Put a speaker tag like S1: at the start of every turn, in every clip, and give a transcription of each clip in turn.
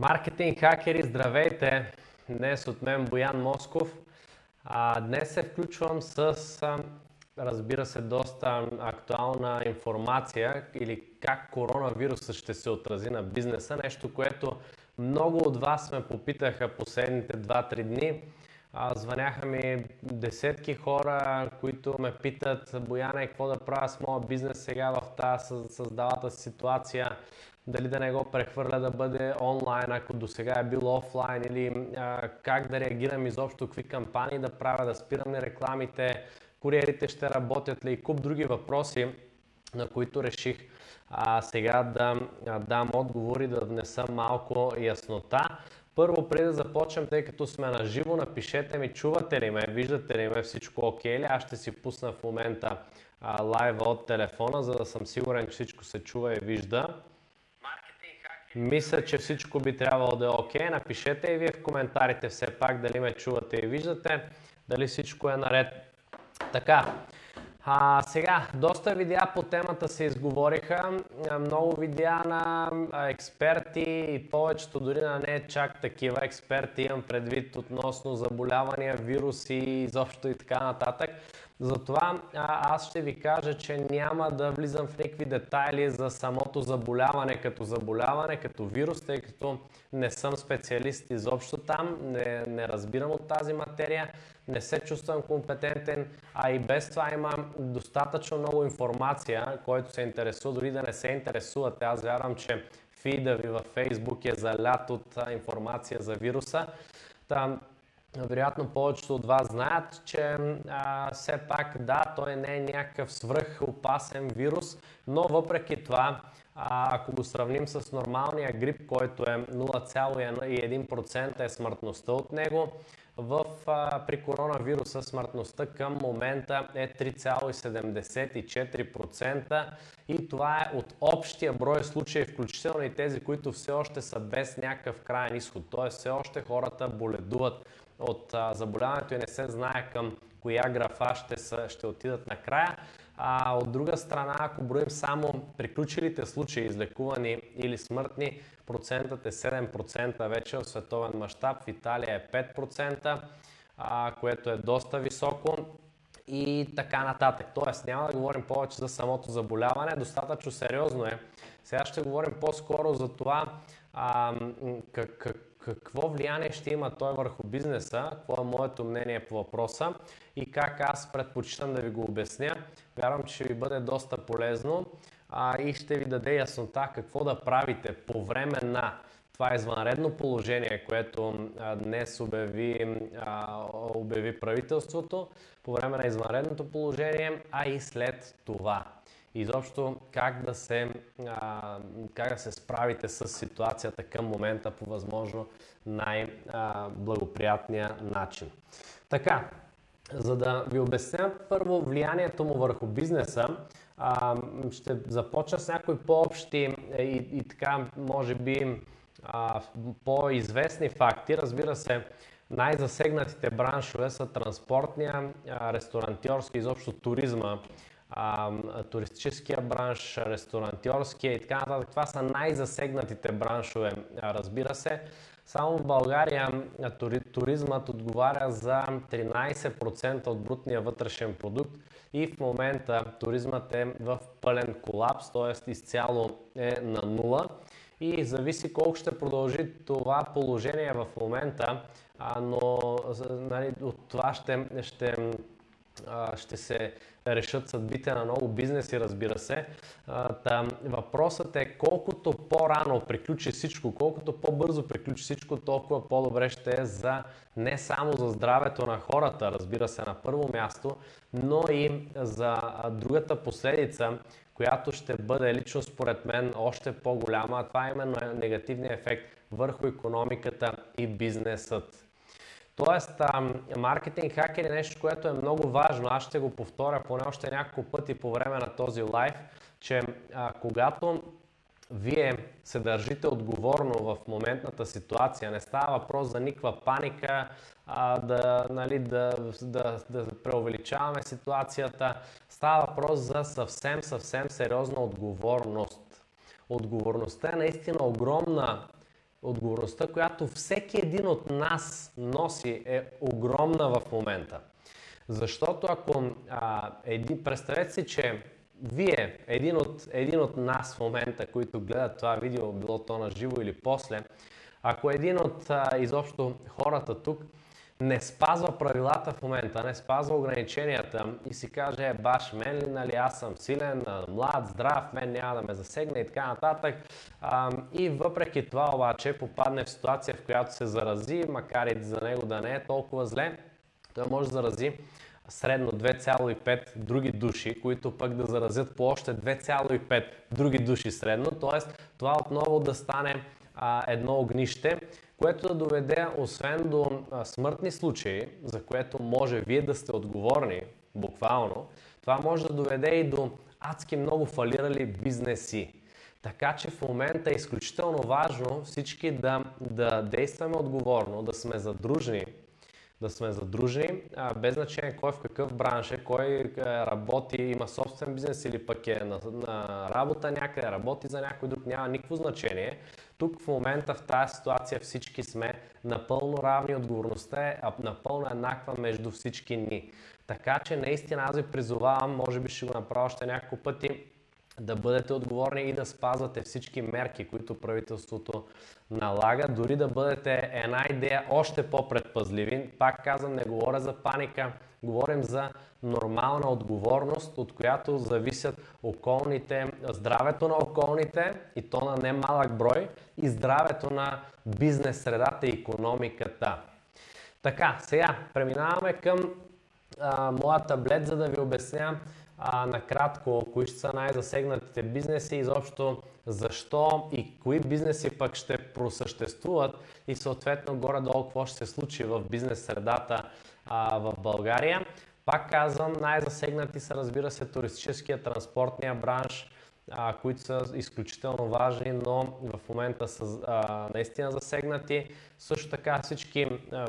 S1: Маркетинг хакери, здравейте! Днес от мен Боян Москов. А, днес се включвам с, разбира се, доста актуална информация или как коронавирусът ще се отрази на бизнеса. Нещо, което много от вас ме попитаха последните 2-3 дни. А, звъняха ми десетки хора, които ме питат, Бояне, какво да правя с моя бизнес сега в тази създалата ситуация? Дали да не го прехвърля да бъде онлайн, ако до сега е бил офлайн или а, как да реагирам изобщо, какви кампании да правя, да спирам ли рекламите, куриерите ще работят ли? и куп други въпроси, на които реших а, сега да а, дам отговори, да внеса малко яснота. Първо, преди да започнем, тъй като сме на живо, напишете ми, чувате ли ме, виждате ли ме, всичко окей okay ли? Аз ще си пусна в момента а, лайва от телефона, за да съм сигурен, че всичко се чува и вижда. Мисля, че всичко би трябвало да е окей. Okay. Напишете и вие в коментарите все пак дали ме чувате и виждате, дали всичко е наред. Така, а, сега, доста видеа по темата се изговориха, много видеа на експерти и повечето дори на не чак такива експерти имам предвид относно заболявания, вируси изобщо и така нататък. Затова а, аз ще ви кажа, че няма да влизам в никакви детайли за самото заболяване като заболяване, като вирус, тъй като не съм специалист изобщо там, не, не разбирам от тази материя, не се чувствам компетентен, а и без това имам достатъчно много информация, който се интересува, дори да не се интересувате. Аз вярвам, че фида ви във Facebook е залят от информация за вируса. Там, вероятно повечето от вас знаят, че а, все пак да, той не е някакъв свръх опасен вирус, но въпреки това, а, ако го сравним с нормалния грип, който е 0,1% е смъртността от него, в, а, при коронавируса смъртността към момента е 3,74% и това е от общия брой случаи, включително и тези, които все още са без някакъв крайен изход. Т.е. все още хората боледуват от заболяването и не се знае към коя графа ще, са, ще отидат накрая. А от друга страна, ако броим само приключилите случаи, излекувани или смъртни, процентът е 7% вече в световен мащаб, в Италия е 5%, а, което е доста високо и така нататък. Тоест няма да говорим повече за самото заболяване, достатъчно сериозно е. Сега ще говорим по-скоро за това а, как, какво влияние ще има той върху бизнеса, какво е моето мнение по въпроса? И как аз предпочитам да ви го обясня. Вярвам, че ще ви бъде доста полезно. А, и ще ви даде яснота какво да правите по време на това извънредно положение, което а, днес обяви, а, обяви правителството, по време на извънредното положение, а и след това изобщо как да се, а, как да се справите с ситуацията към момента по възможно най-благоприятния начин. Така, за да ви обясня първо влиянието му върху бизнеса, а, ще започна с някои по-общи и, и така, може би, а, по-известни факти. Разбира се, най-засегнатите браншове са транспортния, ресторантьорски, изобщо туризма а, туристическия бранш, ресторантьорския и така нататък. Това са най-засегнатите браншове, разбира се. Само в България туризмът отговаря за 13% от брутния вътрешен продукт и в момента туризмът е в пълен колапс, т.е. изцяло е на нула и зависи колко ще продължи това положение в момента, но нали, от това ще, ще ще се решат съдбите на много бизнеси, разбира се. Та, въпросът е колкото по-рано приключи всичко, колкото по-бързо приключи всичко, толкова по-добре ще е за не само за здравето на хората, разбира се, на първо място, но и за другата последица, която ще бъде лично според мен още по-голяма. Това е именно негативният ефект върху економиката и бизнесът. Тоест, маркетинг хакер е нещо, което е много важно. Аз ще го повторя поне още няколко пъти по време на този лайв, че а, когато вие се държите отговорно в моментната ситуация, не става въпрос за никаква паника, а, да, нали, да, да, да преувеличаваме ситуацията, става въпрос за съвсем, съвсем сериозна отговорност. Отговорността е наистина огромна отговорността, която всеки един от нас носи е огромна в момента. Защото ако а, един, представете си, че вие, един от, един от нас в момента, които гледат това видео, било то на живо или после, ако един от а, изобщо хората тук не спазва правилата в момента, не спазва ограниченията и си каже, е, баш, мен ли, нали, аз съм силен, млад, здрав, мен няма да ме засегне и така нататък. А, и въпреки това обаче попадне в ситуация, в която се зарази, макар и за него да не е толкова зле, той може да зарази средно 2,5 други души, които пък да заразят по още 2,5 други души средно, т.е. това отново да стане а, едно огнище, което да доведе освен до смъртни случаи, за което може вие да сте отговорни, буквално, това може да доведе и до адски много фалирали бизнеси. Така че в момента е изключително важно всички да, да действаме отговорно, да сме задружни, да сме задружени, а, без значение кой в какъв бранш е, кой е, работи, има собствен бизнес или пък е на, на работа някъде, работи за някой друг, няма никакво значение. Тук в момента в тази ситуация всички сме напълно равни, отговорността е напълно еднаква между всички ни. Така че наистина аз ви призовавам, може би ще го направя още няколко пъти, да бъдете отговорни и да спазвате всички мерки, които правителството налага, дори да бъдете една идея още по-предпазливи. Пак казвам, не говоря за паника, говорим за нормална отговорност, от която зависят околните, здравето на околните и то на немалък брой и здравето на бизнес средата и економиката. Така, сега преминаваме към а, моя таблет, за да ви обясня а, накратко, кои ще са най-засегнатите бизнеси, изобщо защо и кои бизнеси пък ще просъществуват и съответно горе-долу какво ще се случи в бизнес средата а, в България. Пак казвам, най-засегнати са разбира се туристическия, транспортния бранш, а, които са изключително важни, но в момента са а, наистина засегнати. Също така всички а,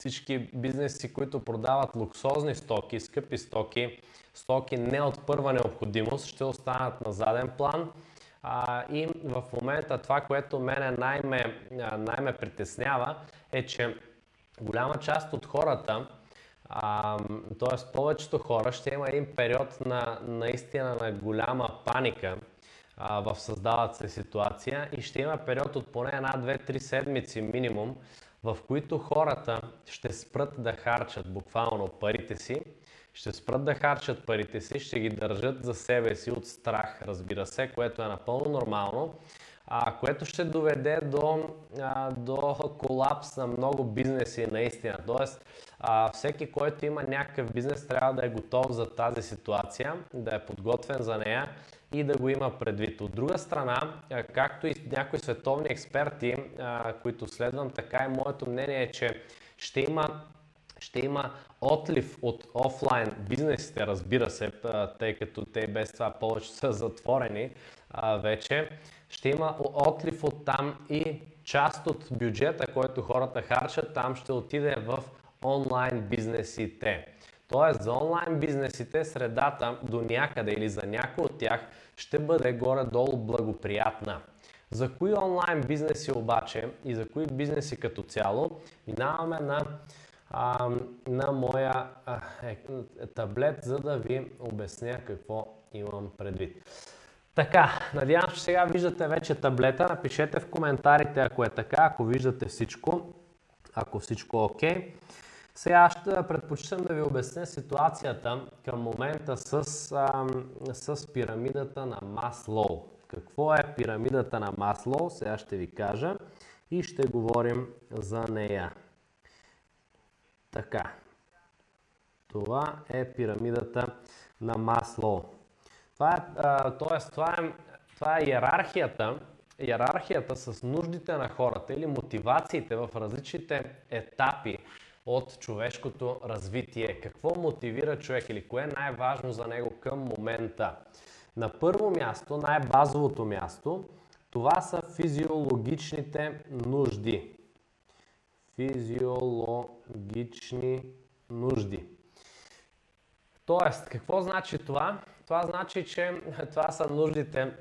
S1: всички бизнеси, които продават луксозни стоки, скъпи стоки, стоки не от първа необходимост, ще останат на заден план. А, и в момента това, което мене най-ме, най-ме притеснява, е, че голяма част от хората, т.е. повечето хора, ще има един период на наистина на голяма паника в създалата се ситуация и ще има период от поне една, две, три седмици минимум, в които хората ще спрат да харчат буквално парите си, ще спрат да харчат парите си, ще ги държат за себе си от страх, разбира се, което е напълно нормално, а, което ще доведе до, а, до колапс на много бизнеси наистина. Тоест, а, всеки, който има някакъв бизнес, трябва да е готов за тази ситуация, да е подготвен за нея и да го има предвид. От друга страна, както и някои световни експерти, които следвам, така и моето мнение е, че ще има ще има отлив от офлайн бизнесите, разбира се, тъй като те без това повече са затворени вече. Ще има отлив от там и част от бюджета, който хората харчат, там ще отиде в онлайн бизнесите. Тоест за онлайн бизнесите средата до някъде или за някой от тях ще бъде горе-долу благоприятна. За кои онлайн бизнеси обаче и за кои бизнеси като цяло минаваме на, а, на моя а, е, таблет, за да ви обясня какво имам предвид. Така, надявам че сега виждате вече таблета. Напишете в коментарите, ако е така, ако виждате всичко, ако всичко е окей. Сега ще предпочитам да ви обясня ситуацията към момента с, а, с пирамидата на Маслоу. Какво е пирамидата на Маслоу? Сега ще ви кажа и ще говорим за нея. Така. Това е пирамидата на Маслоу. Това е, а, тоест, това е, това е иерархията, иерархията с нуждите на хората или мотивациите в различните етапи от човешкото развитие. Какво мотивира човек или кое е най-важно за него към момента? На първо място, най-базовото място, това са физиологичните нужди. Физиологични нужди. Тоест, какво значи това? Това значи, че това са нуждите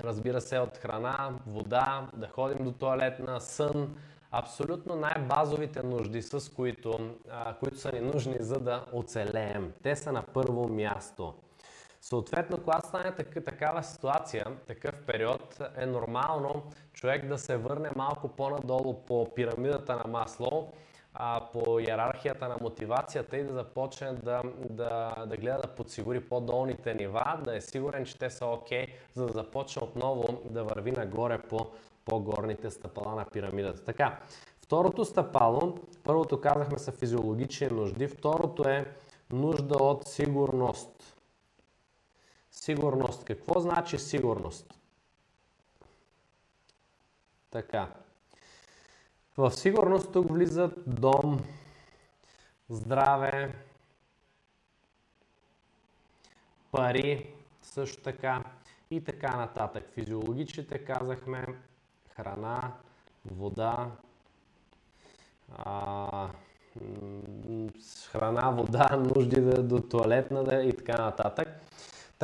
S1: разбира се, от храна, вода, да ходим до туалетна, сън, абсолютно най-базовите нужди, с които, които са ни нужни за да оцелеем. Те са на първо място. Съответно, когато стане такава ситуация, такъв период, е нормално човек да се върне малко по-надолу по пирамидата на масло, по иерархията на мотивацията и да започне да, да, да гледа да подсигури по-долните нива, да е сигурен, че те са окей, okay, за да започне отново да върви нагоре по по-горните стъпала на пирамидата. Така, второто стъпало, първото казахме са физиологични нужди, второто е нужда от сигурност. Сигурност. Какво значи сигурност? Така. В сигурност тук влизат дом, здраве, пари, също така и така нататък. Физиологичните казахме храна, вода, а, храна, вода, нужди да, до туалетна да, и така нататък.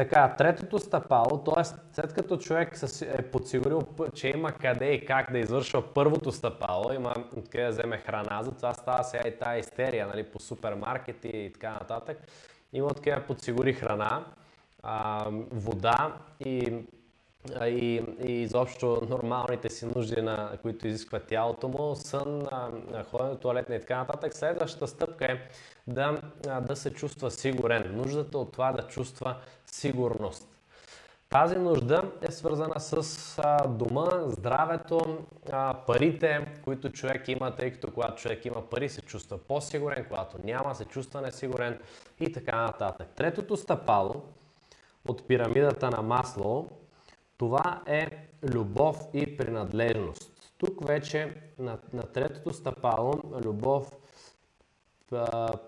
S1: Така, третото стъпало, т.е. след като човек е подсигурил, че има къде и как да извършва първото стъпало, има откъде да вземе храна, затова става сега и тази истерия нали, по супермаркети и така нататък. Има откъде да подсигури храна, вода и и, и изобщо нормалните си нужди, на които изисква тялото му, сън, ходене до туалетна и така нататък. Следващата стъпка е да, да се чувства сигурен. Нуждата от това да чувства сигурност. Тази нужда е свързана с а, дома, здравето, а, парите, които човек има, тъй като когато човек има пари се чувства по-сигурен, когато няма се чувства несигурен и така нататък. Третото стъпало от пирамидата на масло това е любов и принадлежност. Тук вече на, на третото стъпало любов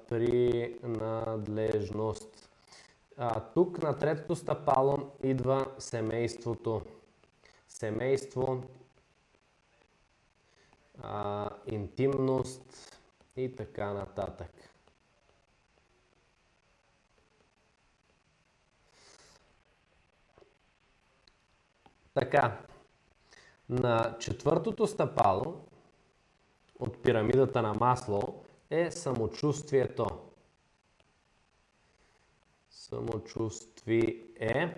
S1: принадлежност. А, тук на третото стъпало идва семейството. Семейство, а, интимност и така нататък. Така, на четвъртото стъпало от пирамидата на масло е самочувствието. Самочувствие.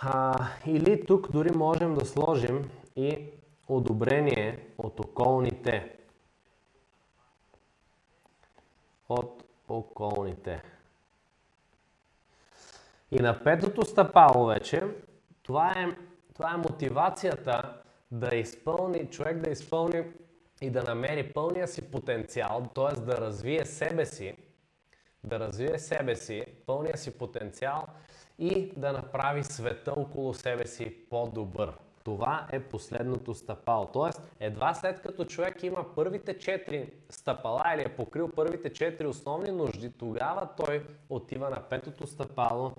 S1: А, или тук дори можем да сложим и одобрение от околните. От околните. И на петото стъпало вече това е, това е мотивацията да изпълни, човек да изпълни и да намери пълния си потенциал, т.е. да развие себе си, да развие себе си, пълния си потенциал и да направи света около себе си по-добър. Това е последното стъпало. Тоест, едва след като човек има първите четири стъпала или е покрил първите четири основни нужди, тогава той отива на петото стъпало,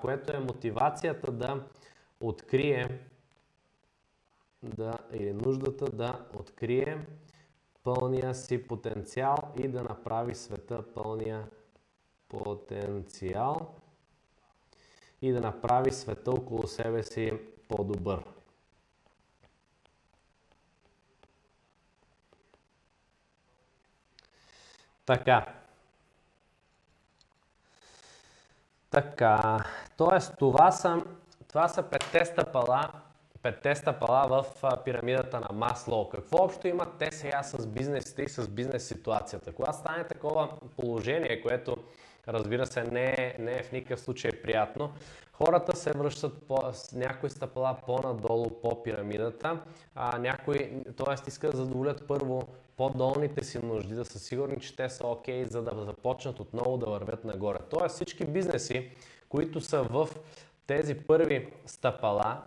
S1: което е мотивацията да открие да, или нуждата да открие пълния си потенциал и да направи света пълния потенциал и да направи света около себе си по-добър. Така. Така. Тоест, това са това са петте стъпала, петте стъпала в пирамидата на Маслоу. Какво общо имат те сега с бизнесите и с бизнес ситуацията? Когато стане такова положение, което разбира се не е, не е в никакъв случай приятно, хората се връщат по, с някои стъпала по-надолу по пирамидата, а някои, т.е. искат да задоволят първо по-долните си нужди, да са сигурни, че те са окей, okay, за да започнат отново да вървят нагоре. Тоест всички бизнеси, които са в тези първи стъпала,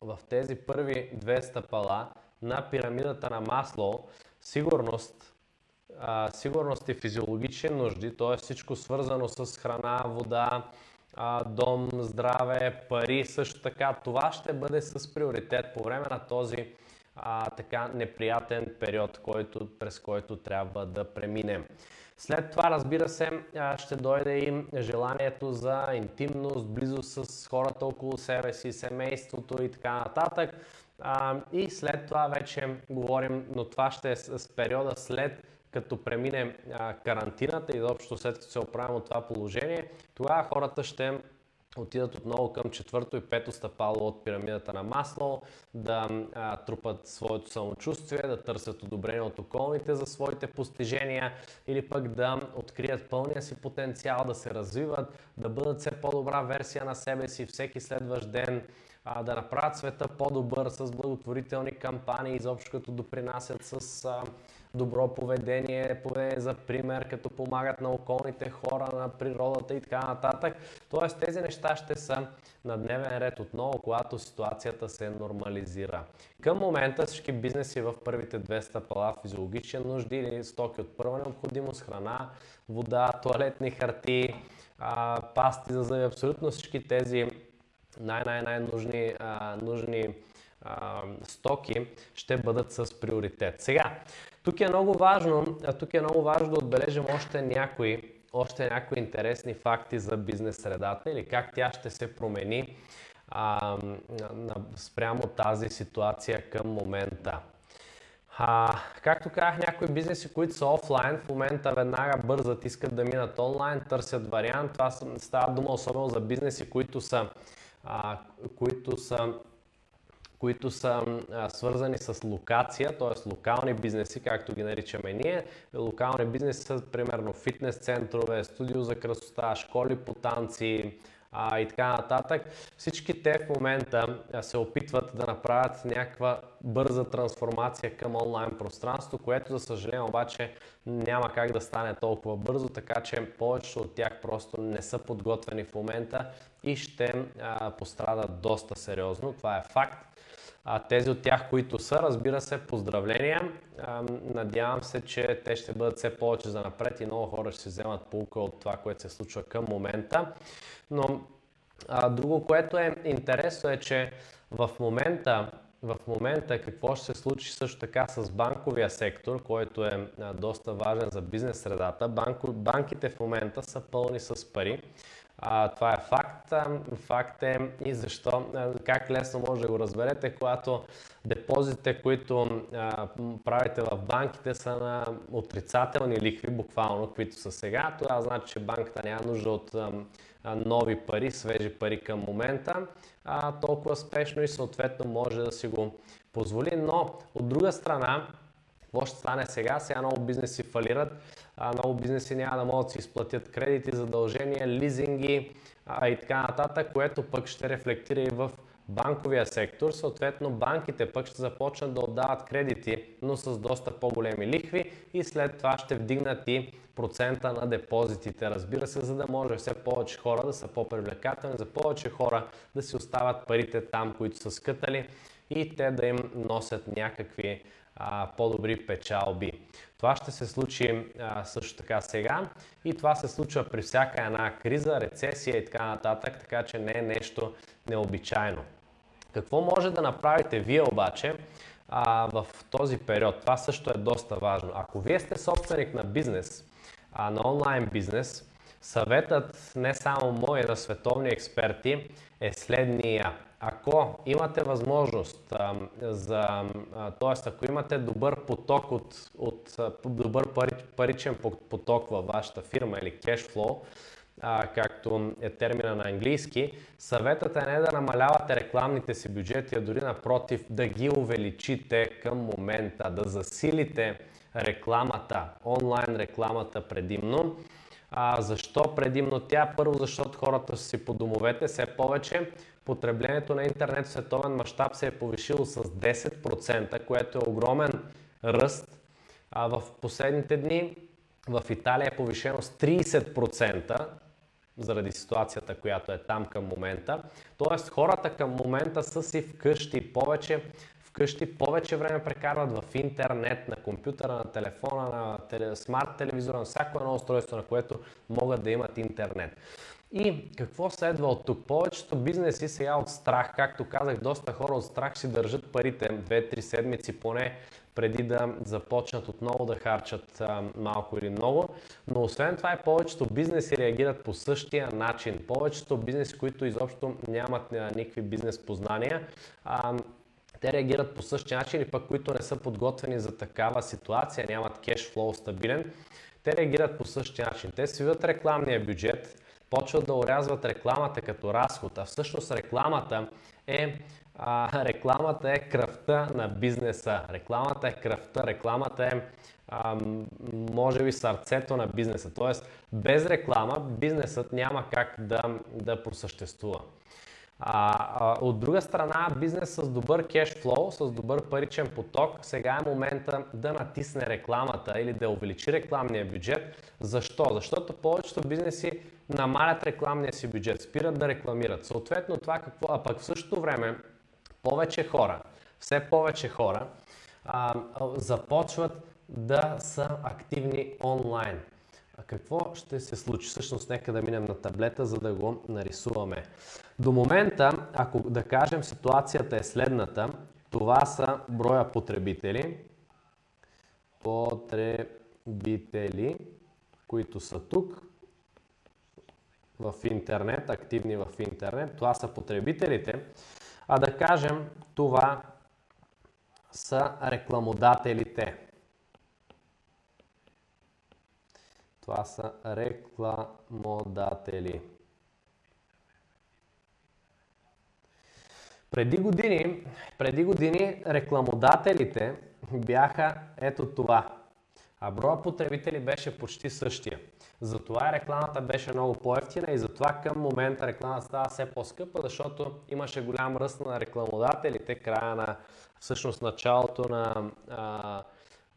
S1: в тези първи две стъпала на пирамидата на масло, сигурност, а, сигурност и физиологични нужди, т.е. всичко свързано с храна, вода, а, дом, здраве, пари, също така, това ще бъде с приоритет по време на този а, така неприятен период, който, през който трябва да преминем. След това, разбира се, ще дойде и желанието за интимност, близост с хората около себе си, семейството и така нататък. И след това вече говорим, но това ще е с периода след като премине карантината и изобщо след като се оправим от това положение, тогава хората ще отидат отново към четвърто и пето стъпало от пирамидата на масло, да а, трупат своето самочувствие, да търсят одобрение от околните за своите постижения или пък да открият пълния си потенциал, да се развиват, да бъдат все по-добра версия на себе си всеки следващ ден, а, да направят света по-добър с благотворителни кампании, изобщо като допринасят с а, добро поведение, поведение за пример, като помагат на околните хора, на природата и така нататък. Тоест тези неща ще са на дневен ред отново, когато ситуацията се нормализира. Към момента всички бизнеси в първите две стъпала, физиологични нужди или стоки от първа необходимост, храна, вода, туалетни харти, пасти за зъби, абсолютно всички тези най-най-най-нужни нужни, а, стоки ще бъдат с приоритет. Сега, тук е много важно, тук е много важно да отбележим още някои, още някои интересни факти за бизнес средата или как тя ще се промени а, на, спрямо тази ситуация към момента. А, както казах, някои бизнеси, които са офлайн, в момента веднага бързат, искат да минат онлайн, търсят вариант. Това става дума особено за бизнеси, които са, а, които са които са а, свързани с локация, т.е. локални бизнеси, както ги наричаме ние. Локални бизнеси са примерно фитнес центрове, студио за красота, школи по танци а, и така нататък. Всички те в момента се опитват да направят някаква бърза трансформация към онлайн пространство, което за съжаление обаче няма как да стане толкова бързо, така че повечето от тях просто не са подготвени в момента и ще а, пострадат доста сериозно. Това е факт. А, тези от тях, които са, разбира се, поздравления. Надявам се, че те ще бъдат все повече за напред и много хора ще се вземат полука от това, което се случва към момента. Но а, друго, което е интересно е, че в момента в момента какво ще се случи също така с банковия сектор, който е доста важен за бизнес средата. Банките в момента са пълни с пари. А, това е факт. Факт е и защо, как лесно може да го разберете, когато депозитите, които а, правите в банките са на отрицателни лихви, буквално, които са сега, това значи, че банката няма нужда от а, нови пари, свежи пари към момента, а, толкова спешно и съответно може да си го позволи. Но от друга страна, какво ще стане сега? Сега много бизнеси фалират а, много бизнеси няма да могат да си изплатят кредити, задължения, лизинги а, и така нататък, което пък ще рефлектира и в банковия сектор. Съответно, банките пък ще започнат да отдават кредити, но с доста по-големи лихви и след това ще вдигнат и процента на депозитите, разбира се, за да може все повече хора да са по-привлекателни, за повече хора да си остават парите там, които са скътали и те да им носят някакви а, по-добри печалби. Това ще се случи а, също така сега и това се случва при всяка една криза, рецесия и така нататък, така че не е нещо необичайно. Какво може да направите вие обаче а, в този период? Това също е доста важно. Ако вие сте собственик на бизнес, а, на онлайн бизнес, съветът не само мой, на световни експерти е следния ако имате възможност, за, т.е. ако имате добър поток от, от добър пари, паричен поток във вашата фирма или кешфлоу, а, както е термина на английски, съветът е не да намалявате рекламните си бюджети, а дори напротив да ги увеличите към момента, да засилите рекламата, онлайн рекламата предимно. А, защо предимно тя? Първо, защото хората са си по домовете все повече, потреблението на интернет в световен мащаб се е повишило с 10%, което е огромен ръст. А в последните дни в Италия е повишено с 30% заради ситуацията, която е там към момента. Тоест хората към момента са си вкъщи повече вкъщи повече време прекарват в интернет, на компютъра, на телефона, на смарт телевизора, на всяко едно устройство, на което могат да имат интернет. И какво следва от тук? Повечето бизнеси сега от страх, както казах, доста хора от страх си държат парите 2-3 седмици поне преди да започнат отново да харчат а, малко или много. Но освен това и повечето бизнеси реагират по същия начин. Повечето бизнеси, които изобщо нямат никакви бизнес познания, а, те реагират по същия начин и пък които не са подготвени за такава ситуация, нямат кешфлоу стабилен, те реагират по същия начин. Те свиват рекламния бюджет, почват да урязват рекламата като разход, а всъщност рекламата е а, рекламата е кръвта на бизнеса. Рекламата е кръвта, рекламата е а, може би сърцето на бизнеса. Тоест, без реклама бизнесът няма как да, да просъществува. А, а, от друга страна, бизнес с добър кешфлоу, с добър паричен поток, сега е момента да натисне рекламата или да увеличи рекламния бюджет. Защо? Защото повечето бизнеси намалят рекламния си бюджет, спират да рекламират. Съответно това какво, а пък в същото време повече хора, все повече хора а, започват да са активни онлайн. Какво ще се случи? Всъщност, нека да минем на таблета, за да го нарисуваме. До момента, ако да кажем ситуацията е следната, това са броя потребители, потребители, които са тук в интернет, активни в интернет. Това са потребителите. А да кажем, това са рекламодателите. Това са рекламодатели. Преди години, преди години рекламодателите бяха ето това. А броя потребители беше почти същия. Затова рекламата беше много по-ефтина и затова към момента рекламата става все по-скъпа, защото имаше голям ръст на рекламодателите края на всъщност началото на а,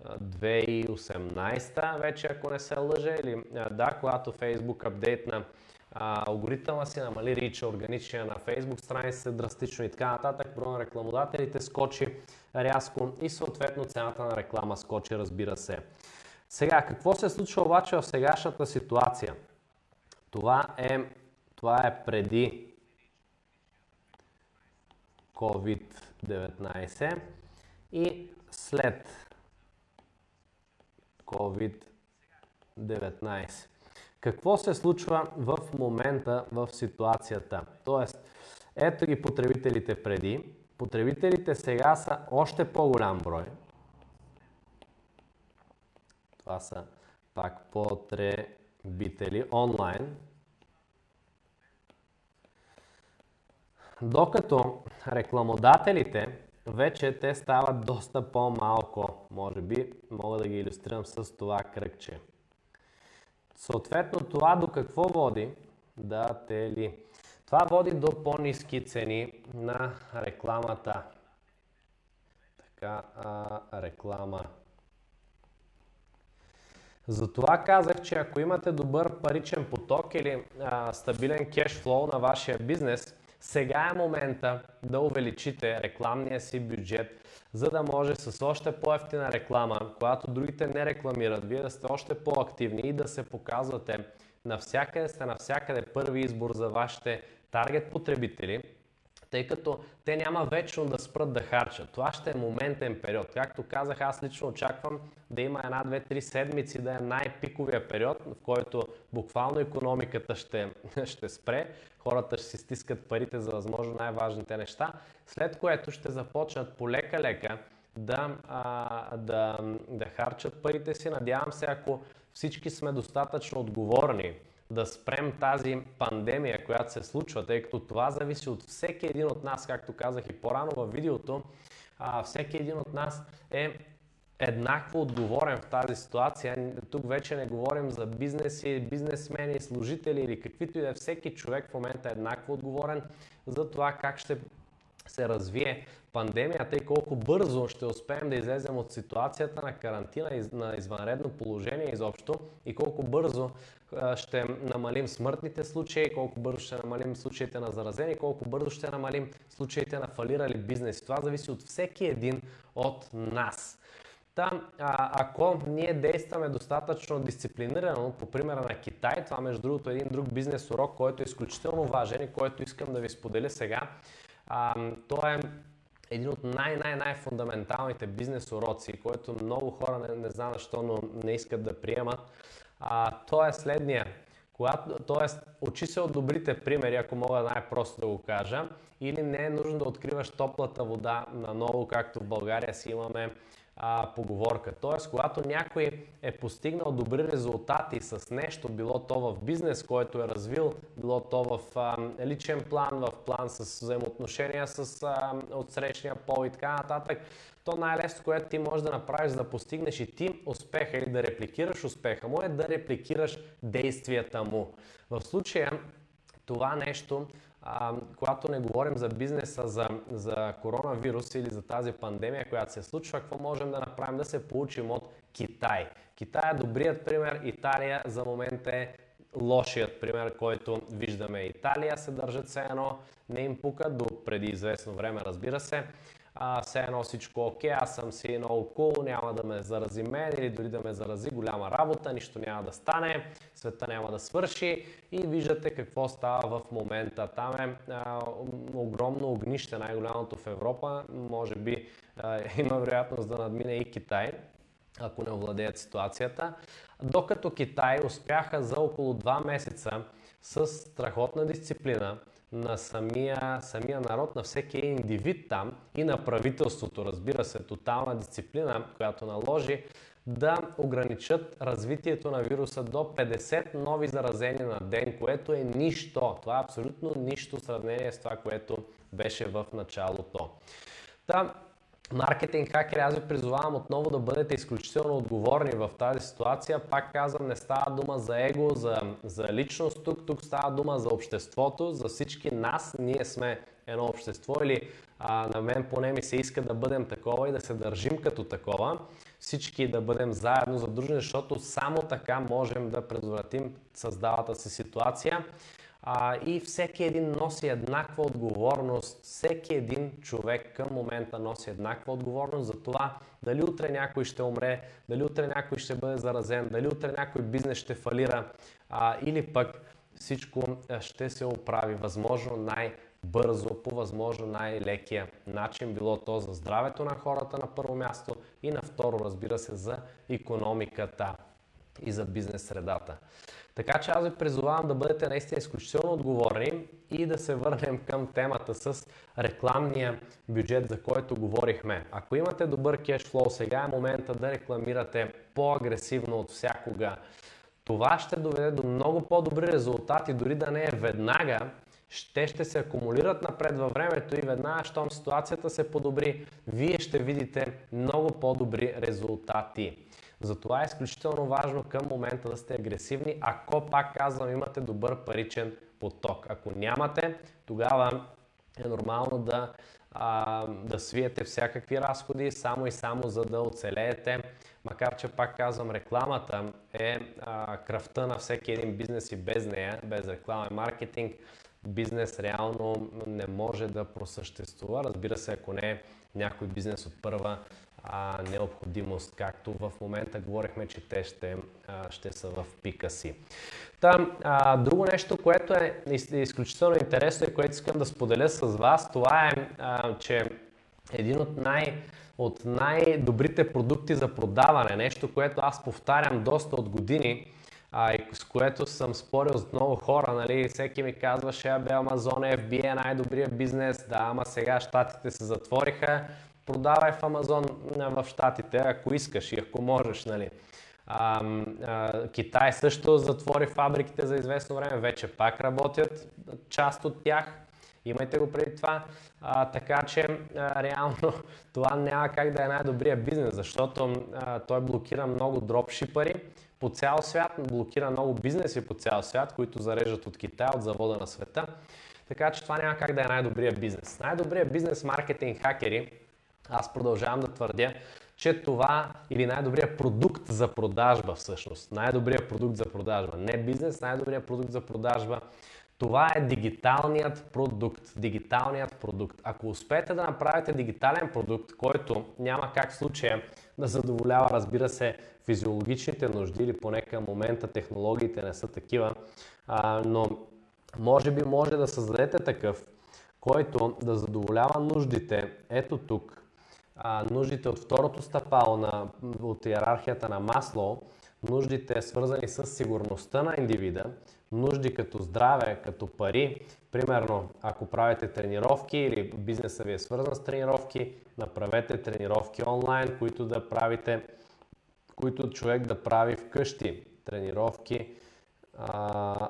S1: 2018 вече, ако не се лъжа, или да, когато Facebook апдейтна алгоритъма си, намали рича органичния на Facebook страница драстично и така нататък, броя на рекламодателите скочи рязко и съответно цената на реклама скочи, разбира се. Сега, какво се случва обаче в сегашната ситуация? Това е, това е преди COVID-19 и след COVID-19. Какво се случва в момента в ситуацията? Тоест, ето ги потребителите преди. Потребителите сега са още по-голям брой. Това са пак потребители онлайн. Докато рекламодателите вече те стават доста по-малко. Може би мога да ги иллюстрирам с това кръгче. Съответно това до какво води? Да, те ли? Това води до по-низки цени на рекламата. Така, а, реклама. Затова казах, че ако имате добър паричен поток или а, стабилен кешфлоу на вашия бизнес, сега е момента да увеличите рекламния си бюджет, за да може с още по-ефтина реклама, която другите не рекламират, вие да сте още по-активни и да се показвате навсякъде сте навсякъде първи избор за вашите таргет потребители, тъй като те няма вечно да спрат да харчат. Това ще е моментен период. Както казах, аз лично очаквам да има една, две, три седмици да е най-пиковия период, в който буквално економиката ще, ще спре, хората ще си стискат парите за възможно най-важните неща, след което ще започнат полека-лека да, а, да, да харчат парите си. Надявам се, ако всички сме достатъчно отговорни, да спрем тази пандемия, която се случва, тъй като това зависи от всеки един от нас, както казах и по-рано във видеото, а, всеки един от нас е еднакво отговорен в тази ситуация. Тук вече не говорим за бизнеси, бизнесмени, служители или каквито и да е. Всеки човек в момента е еднакво отговорен за това как ще се развие пандемията и колко бързо ще успеем да излезем от ситуацията на карантина, на извънредно положение изобщо и колко бързо ще намалим смъртните случаи, колко бързо ще намалим случаите на заразени, колко бързо ще намалим случаите на фалирали бизнеси. Това зависи от всеки един от нас. Та, а, ако ние действаме достатъчно дисциплинирано, по примера на Китай, това между другото е един друг бизнес урок, който е изключително важен и който искам да ви споделя сега. А, то е един от най-най-най-фундаменталните бизнес уроци, който много хора не, не знам защо, но не искат да приемат. А, то е следния. Когато, тоест, учи се от добрите примери, ако мога най-просто да го кажа, или не е нужно да откриваш топлата вода наново, както в България си имаме а, поговорка. Тоест, когато някой е постигнал добри резултати с нещо, било то в бизнес, който е развил, било то в а, личен план, в план с взаимоотношения с а, отсрещния пол и така нататък, то най-лесното, което ти можеш да направиш, за да постигнеш и ти успеха или да репликираш успеха му, е да репликираш действията му. В случая това нещо а, когато не говорим за бизнеса, за, за коронавирус или за тази пандемия, която се случва, какво можем да направим? Да се получим от Китай. Китай е добрият пример, Италия за момента е лошият пример, който виждаме. Италия се държат все едно, не им пука до преди известно време, разбира се а, все едно всичко окей, аз съм си кул, cool, няма да ме зарази мен или дори да ме зарази голяма работа, нищо няма да стане, света няма да свърши и виждате какво става в момента. Там е а, огромно огнище, най-голямото в Европа, може би а, има вероятност да надмине и Китай ако не овладеят ситуацията. Докато Китай успяха за около 2 месеца с страхотна дисциплина, на самия, самия народ, на всеки индивид там и на правителството, разбира се, тотална дисциплина, която наложи да ограничат развитието на вируса до 50 нови заразени на ден, което е нищо. Това е абсолютно нищо в сравнение с това, което беше в началото. Та, маркетинг хакери, аз ви призовавам отново да бъдете изключително отговорни в тази ситуация. Пак казвам, не става дума за его, за, за личност тук, тук става дума за обществото, за всички нас. Ние сме едно общество или а, на мен поне ми се иска да бъдем такова и да се държим като такова. Всички да бъдем заедно задружени, защото само така можем да предотвратим създалата си ситуация а, и всеки един носи еднаква отговорност. Всеки един човек към момента носи еднаква отговорност за това дали утре някой ще умре, дали утре някой ще бъде заразен, дали утре някой бизнес ще фалира а, или пък всичко ще се оправи възможно най-бързо, по възможно най-лекия начин, било то за здравето на хората на първо място и на второ, разбира се, за економиката и за бизнес средата. Така че аз ви призовавам да бъдете наистина изключително отговорни и да се върнем към темата с рекламния бюджет, за който говорихме. Ако имате добър кешфлоу, сега е момента да рекламирате по-агресивно от всякога. Това ще доведе до много по-добри резултати, дори да не е веднага, ще, ще се акумулират напред във времето и веднага, щом ситуацията се подобри, вие ще видите много по-добри резултати. Затова е изключително важно към момента да сте агресивни, ако пак казвам имате добър паричен поток. Ако нямате, тогава е нормално да, а, да свиете всякакви разходи, само и само за да оцелеете. Макар, че пак казвам, рекламата е а, кръвта на всеки един бизнес и без нея, без реклама и маркетинг, бизнес реално не може да просъществува. Разбира се, ако не е някой бизнес от първа а, необходимост, както в момента говорихме, че те ще, а, ще са в пика си. Та, а, друго нещо, което е изключително интересно и което искам да споделя с вас, това е, а, че един от най- от най-добрите продукти за продаване, нещо, което аз повтарям доста от години, а, и с което съм спорил с много хора, нали, всеки ми казваше, абе Amazon FBA е най-добрият бизнес, да, ама сега щатите се затвориха, продавай в Амазон в Штатите, ако искаш и ако можеш, нали. А, а, Китай също затвори фабриките за известно време, вече пак работят част от тях. Имайте го преди това. А, така че а, реално това няма как да е най-добрия бизнес, защото а, той блокира много дропшипари по цял свят, блокира много бизнеси по цял свят, които зареждат от Китай, от завода на света. Така че това няма как да е най-добрият бизнес. Най-добрият бизнес маркетинг хакери, аз продължавам да твърдя, че това или най-добрият продукт за продажба всъщност, най-добрият продукт за продажба, не бизнес, най-добрият продукт за продажба, това е дигиталният продукт. Дигиталният продукт. Ако успеете да направите дигитален продукт, който няма как в случая да задоволява, разбира се, физиологичните нужди или поне към момента технологиите не са такива, а, но може би може да създадете такъв, който да задоволява нуждите ето тук, а, нуждите от второто стъпало на, от иерархията на масло, нуждите свързани с сигурността на индивида, нужди като здраве, като пари. Примерно, ако правите тренировки или бизнесът ви е свързан с тренировки, направете тренировки онлайн, които да правите, които човек да прави вкъщи. Тренировки а,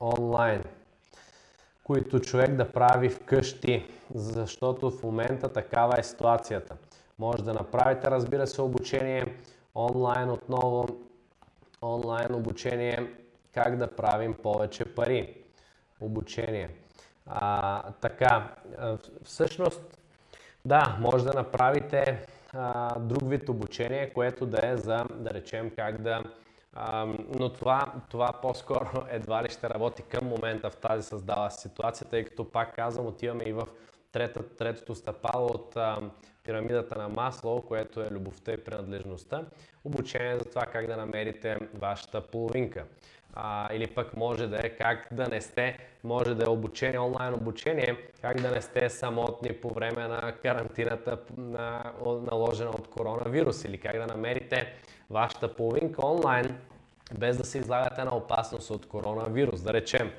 S1: онлайн, които човек да прави вкъщи, защото в момента такава е ситуацията. Може да направите, разбира се, обучение онлайн отново, онлайн обучение как да правим повече пари. Обучение. А, така, всъщност, да, може да направите а, друг вид обучение, което да е за, да речем, как да... Но това, това по-скоро едва ли ще работи към момента в тази създала ситуация, тъй като пак казвам, отиваме и в трета, третото стъпало от а, пирамидата на масло, което е любовта и принадлежността. Обучение за това как да намерите вашата половинка а, или пък може да е как да не сте, може да е обучение, онлайн обучение, как да не сте самотни по време на карантината на, наложена от коронавирус или как да намерите вашата половинка онлайн, без да се излагате на опасност от коронавирус, да речем.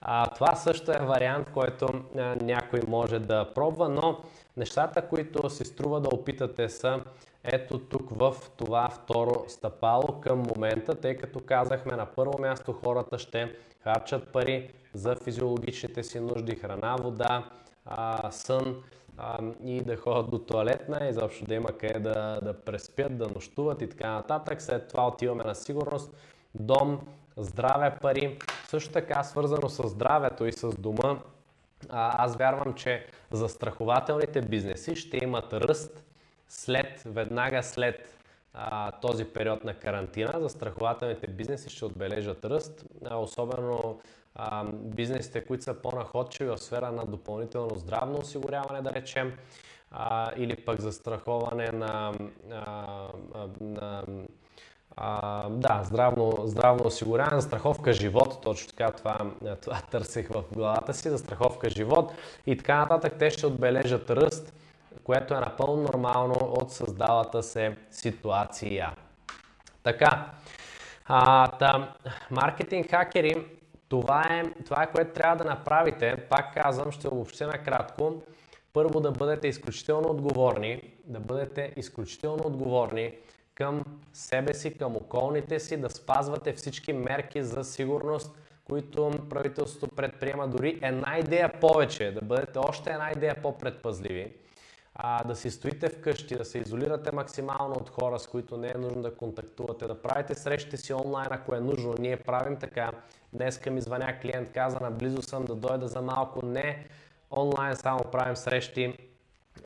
S1: А, това също е вариант, който а, някой може да пробва, но нещата, които си струва да опитате са ето тук в това второ стъпало към момента, тъй като казахме на първо място хората ще харчат пари за физиологичните си нужди, храна, вода, а, сън а, и да ходят до туалетна, изобщо да има къде да, да преспят, да нощуват и така нататък. След това отиваме на сигурност, дом, здраве, пари. Също така свързано с здравето и с дома, а, аз вярвам, че застрахователните бизнеси ще имат ръст след, веднага след а, този период на карантина, застрахователните бизнеси ще отбележат ръст, а, особено бизнесите, които са по-находчиви в сфера на допълнително здравно осигуряване, да речем, а, или пък застраховане на, а, на а, да, здравно, здравно осигуряване, страховка живот, точно така това, това търсех в главата си, застраховка живот и така нататък, те ще отбележат ръст което е напълно нормално от създалата се ситуация. Така, а, та, маркетинг хакери, това е, това е което трябва да направите. Пак казвам, ще обобщя накратко. Първо да бъдете изключително отговорни, да бъдете изключително отговорни към себе си, към околните си, да спазвате всички мерки за сигурност, които правителството предприема. Дори една идея повече, да бъдете още една идея по-предпазливи а, да си стоите вкъщи, да се изолирате максимално от хора, с които не е нужно да контактувате, да правите срещите си онлайн, ако е нужно. Ние правим така. Днеска ми звъня клиент, каза, наблизо съм да дойда за малко. Не, онлайн само правим срещи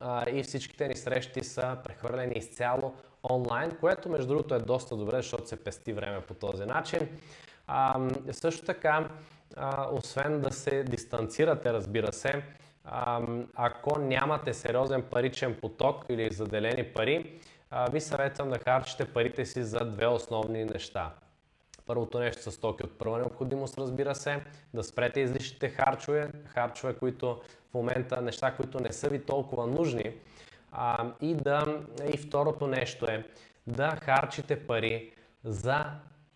S1: а, и всичките ни срещи са прехвърлени изцяло онлайн, което между другото е доста добре, защото се пести време по този начин. А, също така, а, освен да се дистанцирате, разбира се, ако нямате сериозен паричен поток или заделени пари, ви съветвам да харчите парите си за две основни неща. Първото нещо са стоки от първа необходимост, разбира се, да спрете излишните харчове, харчове, които в момента, неща, които не са ви толкова нужни. А, и, да, и второто нещо е да харчите пари за,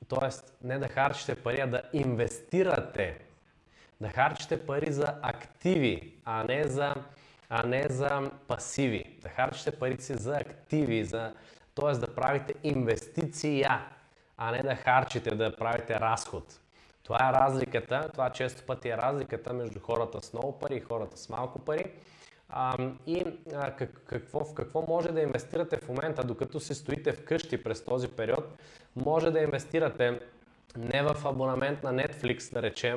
S1: т.е. не да харчите пари, а да инвестирате да харчите пари за активи, а не за, а не за пасиви. Да харчите парите си за активи, за, т.е. да правите инвестиция, а не да харчите, да правите разход. Това е разликата, това често пъти е разликата между хората с много пари и хората с малко пари. А, и а, как, какво, в какво може да инвестирате в момента, докато се стоите вкъщи през този период, може да инвестирате не в абонамент на Netflix, да речем,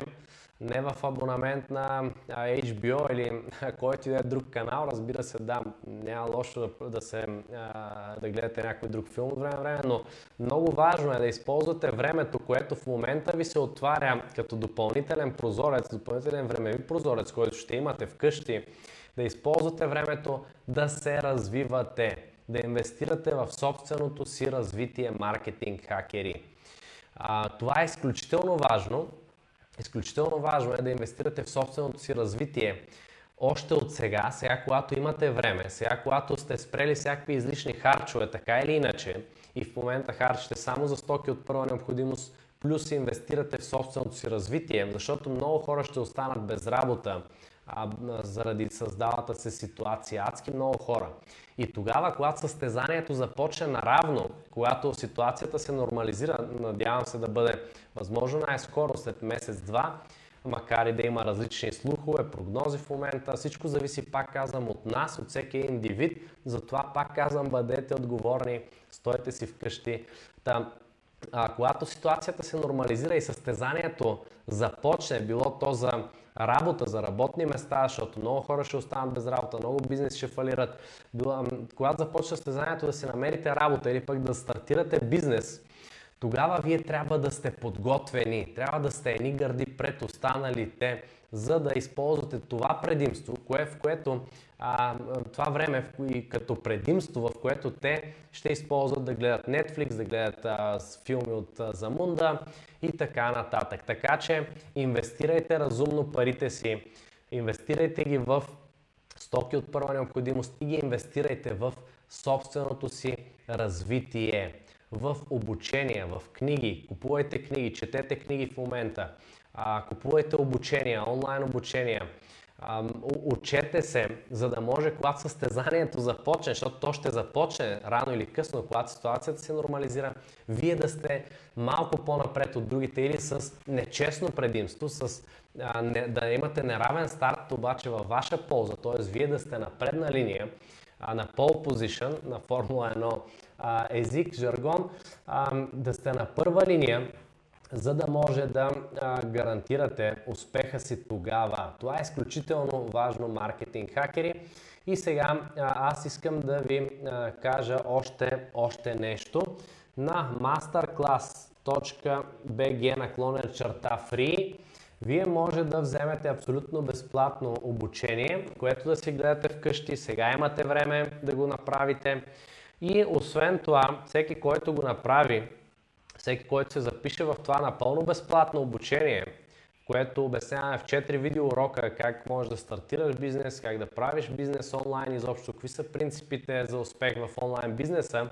S1: не в абонамент на HBO или който и да е друг канал, разбира се, да, няма лошо да, да, се, да гледате някой друг филм от време време, но много важно е да използвате времето, което в момента ви се отваря като допълнителен прозорец, допълнителен времеви прозорец, който ще имате вкъщи, да използвате времето да се развивате, да инвестирате в собственото си развитие маркетинг хакери. А, това е изключително важно, Изключително важно е да инвестирате в собственото си развитие още от сега, сега когато имате време, сега когато сте спрели всякакви излишни харчове, така или иначе, и в момента харчите само за стоки от първа необходимост, плюс инвестирате в собственото си развитие, защото много хора ще останат без работа, а, заради създалата се ситуация. Адски много хора. И тогава, когато състезанието започне наравно, когато ситуацията се нормализира, надявам се да бъде възможно най-скоро, след месец-два, макар и да има различни слухове, прогнози в момента, всичко зависи, пак казвам, от нас, от всеки индивид. Затова, пак казвам, бъдете отговорни, стойте си вкъщи. Та, а, когато ситуацията се нормализира и състезанието започне, било то за работа, за работни места, защото много хора ще останат без работа, много бизнес ще фалират. Когато започне състезанието да си намерите работа или пък да стартирате бизнес, тогава вие трябва да сте подготвени, трябва да сте едни гърди пред останалите, за да използвате това предимство, кое, в което а, това време кои, като предимство, в което те ще използват да гледат Netflix, да гледат а, филми от а, Замунда и така нататък. Така че инвестирайте разумно парите си, инвестирайте ги в стоки от първа необходимост и ги инвестирайте в собственото си развитие, в обучение, в книги. Купувайте книги, четете книги в момента, а, купувайте обучения, онлайн обучения учете се, за да може, когато състезанието започне, защото то ще започне рано или късно, когато ситуацията се нормализира, вие да сте малко по-напред от другите или с нечестно предимство, с, а, не, да имате неравен старт, обаче във ваша полза, т.е. вие да сте на предна линия, а, на pole position, на Формула 1 а, език, жаргон, а, да сте на първа линия, за да може да гарантирате успеха си тогава. Това е изключително важно маркетинг хакери. И сега аз искам да ви кажа още, още нещо. На masterclass.bg наклонен черта free вие може да вземете абсолютно безплатно обучение, което да си гледате вкъщи. Сега имате време да го направите. И освен това, всеки, който го направи, всеки, който се запише в това напълно безплатно обучение, което обясняваме в 4 видео урока как можеш да стартираш бизнес, как да правиш бизнес онлайн, изобщо какви са принципите за успех в онлайн бизнеса.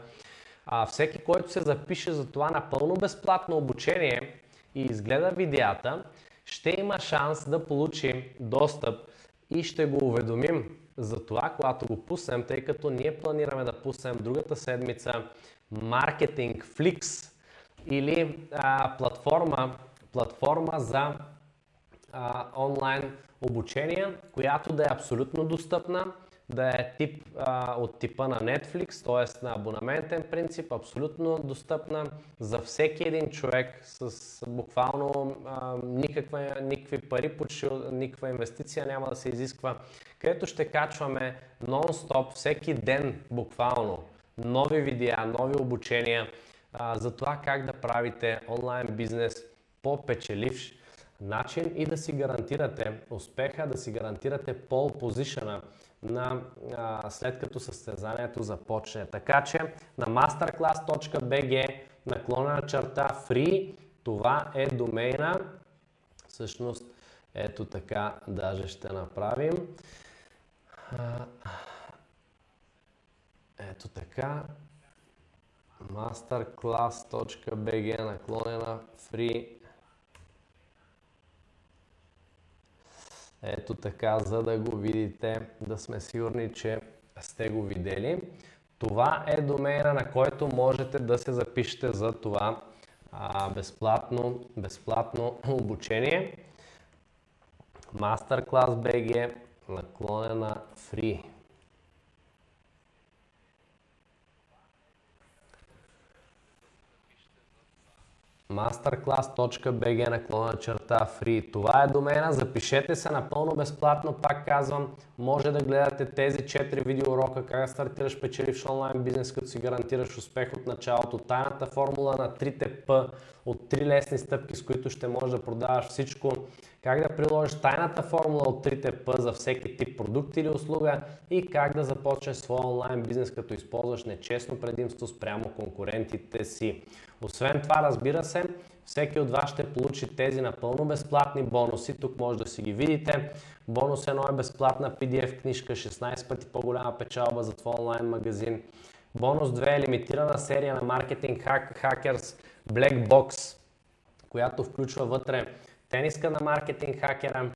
S1: А, всеки, който се запише за това напълно безплатно обучение и изгледа видеята, ще има шанс да получи достъп и ще го уведомим за това, когато го пуснем, тъй като ние планираме да пуснем другата седмица Marketing Flix, или а, платформа, платформа за а, онлайн обучение, която да е абсолютно достъпна, да е тип, а, от типа на Netflix, т.е. на абонаментен принцип, абсолютно достъпна за всеки един човек с буквално а, никаква, никакви пари, почти никаква инвестиция няма да се изисква, където ще качваме нон-стоп всеки ден буквално нови видеа, нови обучения, за това как да правите онлайн бизнес по печеливш начин и да си гарантирате успеха, да си гарантирате пол позишъна на, а, след като състезанието започне. Така че на masterclass.bg наклонена черта free, това е домейна. Всъщност, ето така даже ще направим. Ето така masterclass.bg наклонена free Ето така, за да го видите, да сме сигурни, че сте го видели. Това е домейна, на който можете да се запишете за това а, безплатно, безплатно обучение. Masterclass BG наклонена free. masterclass.bg наклона черта free. Това е домена, запишете се напълно безплатно, пак казвам, може да гледате тези 4 видео урока, как да стартираш печеливш онлайн бизнес, като си гарантираш успех от началото, тайната формула на 3 П, от 3 лесни стъпки, с които ще можеш да продаваш всичко, как да приложиш тайната формула от 3 П за всеки тип продукт или услуга и как да започнеш своя онлайн бизнес, като използваш нечестно предимство спрямо конкурентите си. Освен това, разбира се, всеки от вас ще получи тези напълно безплатни бонуси. Тук може да си ги видите. Бонус 1 е безплатна PDF книжка, 16 пъти по-голяма печалба за твой онлайн магазин. Бонус 2 е лимитирана серия на маркетинг Hackers Black Box, която включва вътре тениска на маркетинг хакера,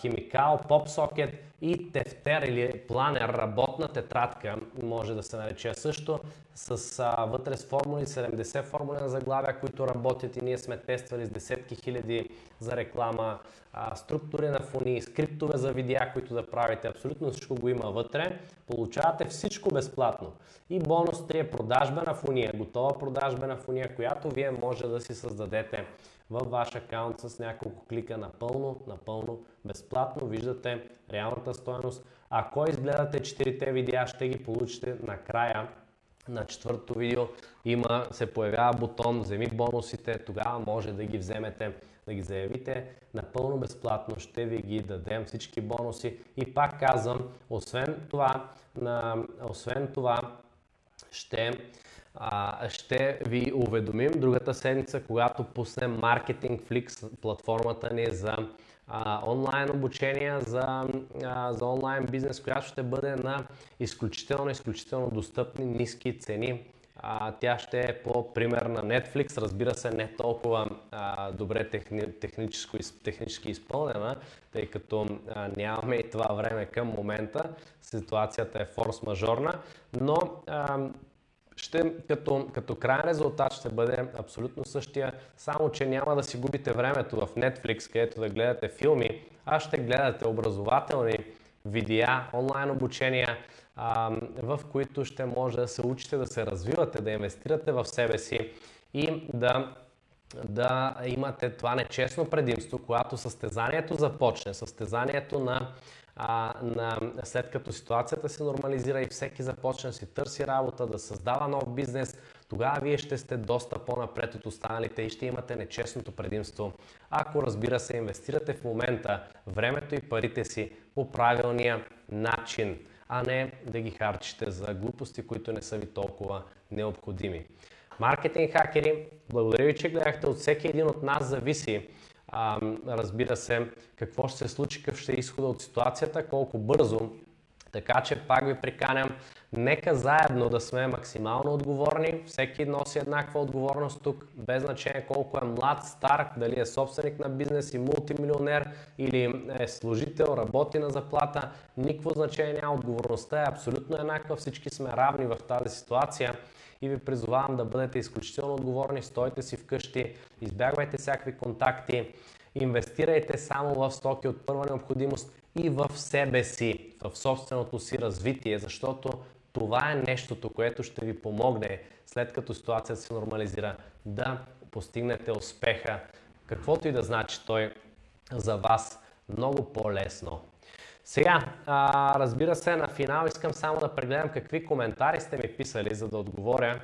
S1: химикал, поп-сокет и тефтер или планер, работна тетрадка, може да се нарече също, с вътре с формули, 70 формули на заглавия, които работят и ние сме тествали с десетки хиляди за реклама, структури на фони, скриптове за видеа, които да правите, абсолютно всичко го има вътре. Получавате всичко безплатно. И бонус 3 е продажбена фония, готова продажбена фония, която вие може да си създадете във ваш акаунт с няколко клика напълно, напълно безплатно. Виждате реалната стоеност. Ако изгледате 4 видеа, ще ги получите накрая на четвъртото видео. Има, се появява бутон вземи бонусите, тогава може да ги вземете, да ги заявите напълно безплатно. Ще ви ги дадем всички бонуси. И пак казвам, освен това, на, освен това ще а, ще ви уведомим другата седмица, когато пуснем Marketing Flix, платформата ни за а, онлайн обучение, за, а, за онлайн бизнес, която ще бъде на изключително, изключително достъпни, ниски цени. А, тя ще е по пример на Netflix, разбира се не толкова а, добре техни, техническо, технически изпълнена, тъй като а, нямаме и това време към момента. Ситуацията е форс-мажорна, но а, ще, като, като крайен резултат ще бъде абсолютно същия, само че няма да си губите времето в Netflix, където да гледате филми, а ще гледате образователни видеа, онлайн обучения, в които ще може да се учите да се развивате, да инвестирате в себе си и да да имате това нечестно предимство, когато състезанието започне, състезанието на на, след като ситуацията се нормализира и всеки започне да си търси работа, да създава нов бизнес, тогава вие ще сте доста по-напред от останалите и ще имате нечестното предимство. Ако разбира се инвестирате в момента времето и парите си по правилния начин, а не да ги харчите за глупости, които не са ви толкова необходими. Маркетинг хакери, благодаря ви, че гледахте. От всеки един от нас зависи а, разбира се, какво ще се случи, какъв ще е изхода от ситуацията, колко бързо. Така че пак ви приканям, нека заедно да сме максимално отговорни. Всеки носи еднаква отговорност тук, без значение колко е млад, стар, дали е собственик на бизнес и мултимилионер или е служител, работи на заплата. Никакво значение няма. Отговорността е абсолютно еднаква. Всички сме равни в тази ситуация и ви призовавам да бъдете изключително отговорни, стойте си вкъщи, избягвайте всякакви контакти, инвестирайте само в стоки от първа необходимост и в себе си, в собственото си развитие, защото това е нещото, което ще ви помогне след като ситуацията се нормализира да постигнете успеха, каквото и да значи той за вас много по-лесно. Сега, а, разбира се, на финал искам само да прегледам какви коментари сте ми писали, за да отговоря,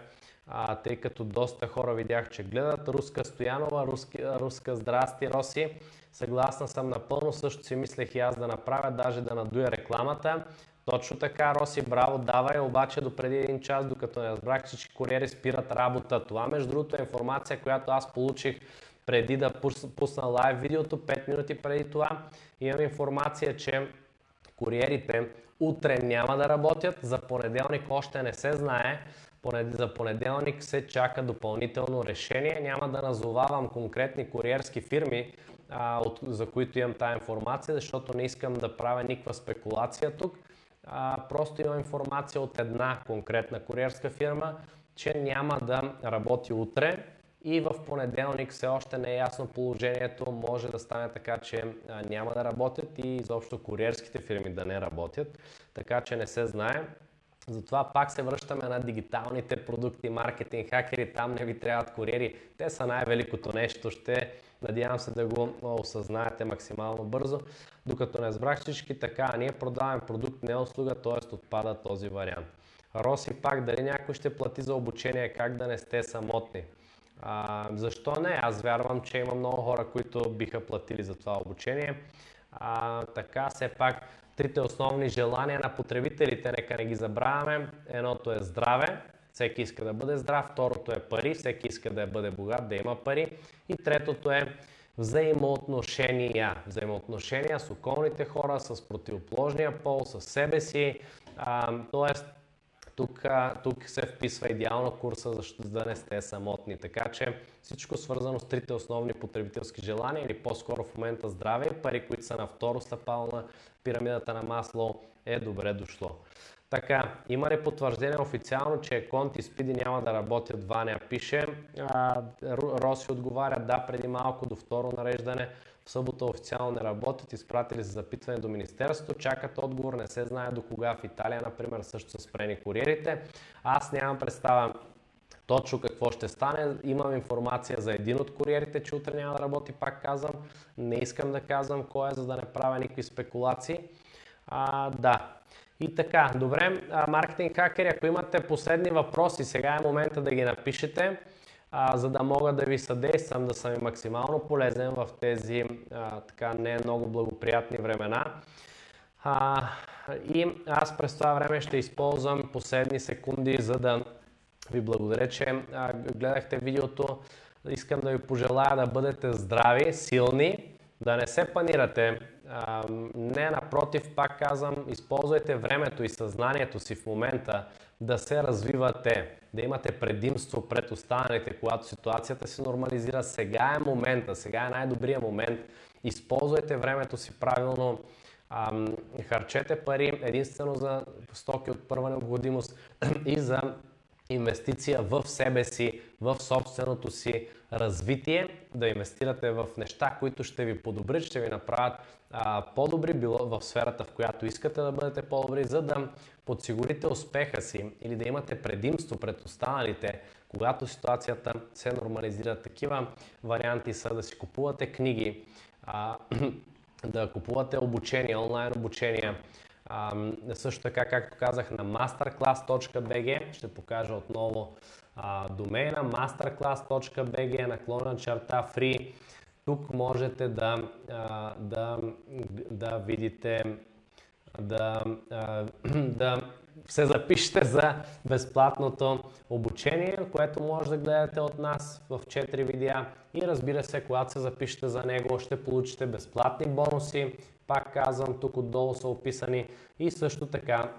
S1: а, тъй като доста хора видях, че гледат. Руска Стоянова, руски, руска здрасти, Роси. Съгласна съм напълно, също си мислех и аз да направя, даже да надуя рекламата. Точно така, Роси, браво, давай, обаче до преди един час, докато не разбрах, че куриери спират работа. Това, между другото, е информация, която аз получих преди да пусна лайв видеото, 5 минути преди това. Имам информация, че Куриерите утре няма да работят, за понеделник още не се знае. За понеделник се чака допълнително решение. Няма да назовавам конкретни куриерски фирми, а, от, за които имам тази информация, защото не искам да правя никаква спекулация тук. А, просто имам информация от една конкретна куриерска фирма, че няма да работи утре и в понеделник все още не е ясно положението. Може да стане така, че няма да работят и изобщо куриерските фирми да не работят, така че не се знае. Затова пак се връщаме на дигиталните продукти, маркетинг, хакери, там не ви трябват куриери. Те са най-великото нещо. Ще надявам се да го осъзнаете максимално бързо. Докато не разбрах всички така, ние продаваме продукт, не услуга, т.е. отпада този вариант. Роси пак, дали някой ще плати за обучение, как да не сте самотни. А, защо не? Аз вярвам, че има много хора, които биха платили за това обучение. А, така, все пак, трите основни желания на потребителите, нека не ги забравяме. Едното е здраве, всеки иска да бъде здрав, второто е пари, всеки иска да бъде богат, да има пари и третото е взаимоотношения. Взаимоотношения с околните хора, с противоположния пол, с себе си. А, тоест, тук, тук се вписва идеално курса, за да не сте самотни. Така че всичко свързано с трите основни потребителски желания или по-скоро в момента здраве и пари, които са на второ стъпало на пирамидата на масло, е добре дошло. Така, има ли потвърждение официално, че Конт и Спиди няма да работят? Ваня пише. А, Роси отговаря, да, преди малко до второ нареждане. В събота официално не работят, изпратили се запитване до Министерството, чакат отговор, не се знае до кога в Италия, например, също са спрени куриерите. Аз нямам представа точно какво ще стане. Имам информация за един от куриерите, че утре няма да работи, пак казвам. Не искам да казвам кой е, за да не правя никакви спекулации. А, да. И така, добре, маркетинг хакери, ако имате последни въпроси, сега е момента да ги напишете а, за да мога да ви съдействам да съм максимално полезен в тези а, така не много благоприятни времена. А, и аз през това време ще използвам последни секунди, за да ви благодаря, че а, гледахте видеото. Искам да ви пожелая да бъдете здрави, силни, да не се панирате. Не, напротив, пак казвам, използвайте времето и съзнанието си в момента да се развивате, да имате предимство пред останалите, когато ситуацията се нормализира. Сега е момента, сега е най-добрият момент. Използвайте времето си правилно, харчете пари единствено за стоки от първа необходимост и за инвестиция в себе си, в собственото си развитие, да инвестирате в неща, които ще ви подобрят, ще ви направят а, по-добри било в сферата, в която искате да бъдете по-добри, за да подсигурите успеха си или да имате предимство пред останалите, когато ситуацията се нормализира. Такива варианти са да си купувате книги, а, да купувате обучение, онлайн обучения, а, също така, както казах, на masterclass.bg ще покажа отново а, домейна masterclass.bg наклона черта free. Тук можете да, а, да, да видите да, да се запишете за безплатното обучение, което може да гледате от нас в 4 видеа и разбира се, когато се запишете за него, ще получите безплатни бонуси. Пак казвам, тук отдолу са описани и също така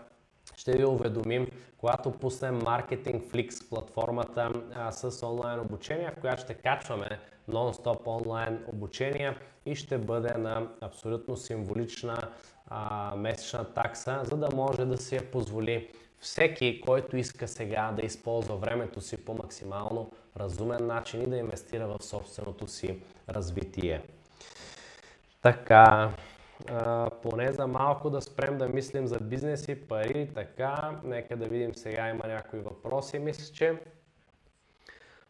S1: ще ви уведомим, когато пуснем Marketing Flix платформата а, с онлайн обучение, в която ще качваме нон-стоп онлайн обучение и ще бъде на абсолютно символична а, месечна такса, за да може да си я позволи всеки, който иска сега да използва времето си по максимално разумен начин и да инвестира в собственото си развитие. Така, а, поне за малко да спрем да мислим за бизнес и пари. Така, нека да видим сега има някои въпроси, мисля, че.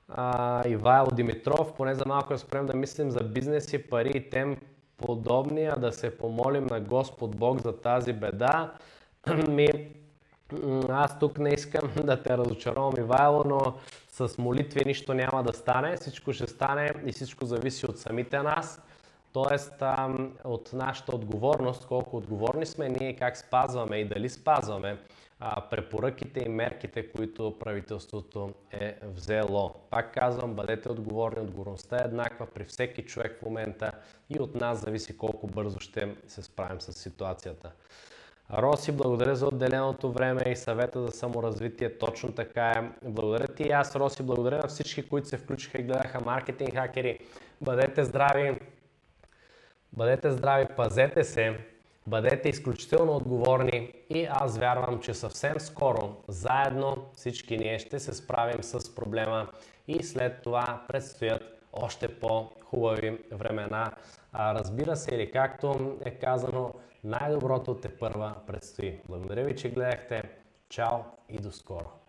S1: А, Ивайло Димитров, поне за малко да спрем да мислим за бизнес и пари и тем подобни, а да се помолим на Господ Бог за тази беда. Ми, аз тук не искам да те разочаровам, Ивайло, но с молитви нищо няма да стане. Всичко ще стане и всичко зависи от самите нас. Тоест от нашата отговорност, колко отговорни сме ние, как спазваме и дали спазваме препоръките и мерките, които правителството е взело. Пак казвам, бъдете отговорни, отговорността е еднаква при всеки човек в момента и от нас зависи колко бързо ще се справим с ситуацията. Роси, благодаря за отделеното време и съвета за саморазвитие. Точно така е. Благодаря ти и аз, Роси. Благодаря на всички, които се включиха и гледаха маркетинг хакери. Бъдете здрави, Бъдете здрави, пазете се, бъдете изключително отговорни и аз вярвам, че съвсем скоро заедно всички ние ще се справим с проблема и след това предстоят още по-хубави времена. А, разбира се, или както е казано, най-доброто те първа предстои. Благодаря ви, че гледахте. Чао и до скоро!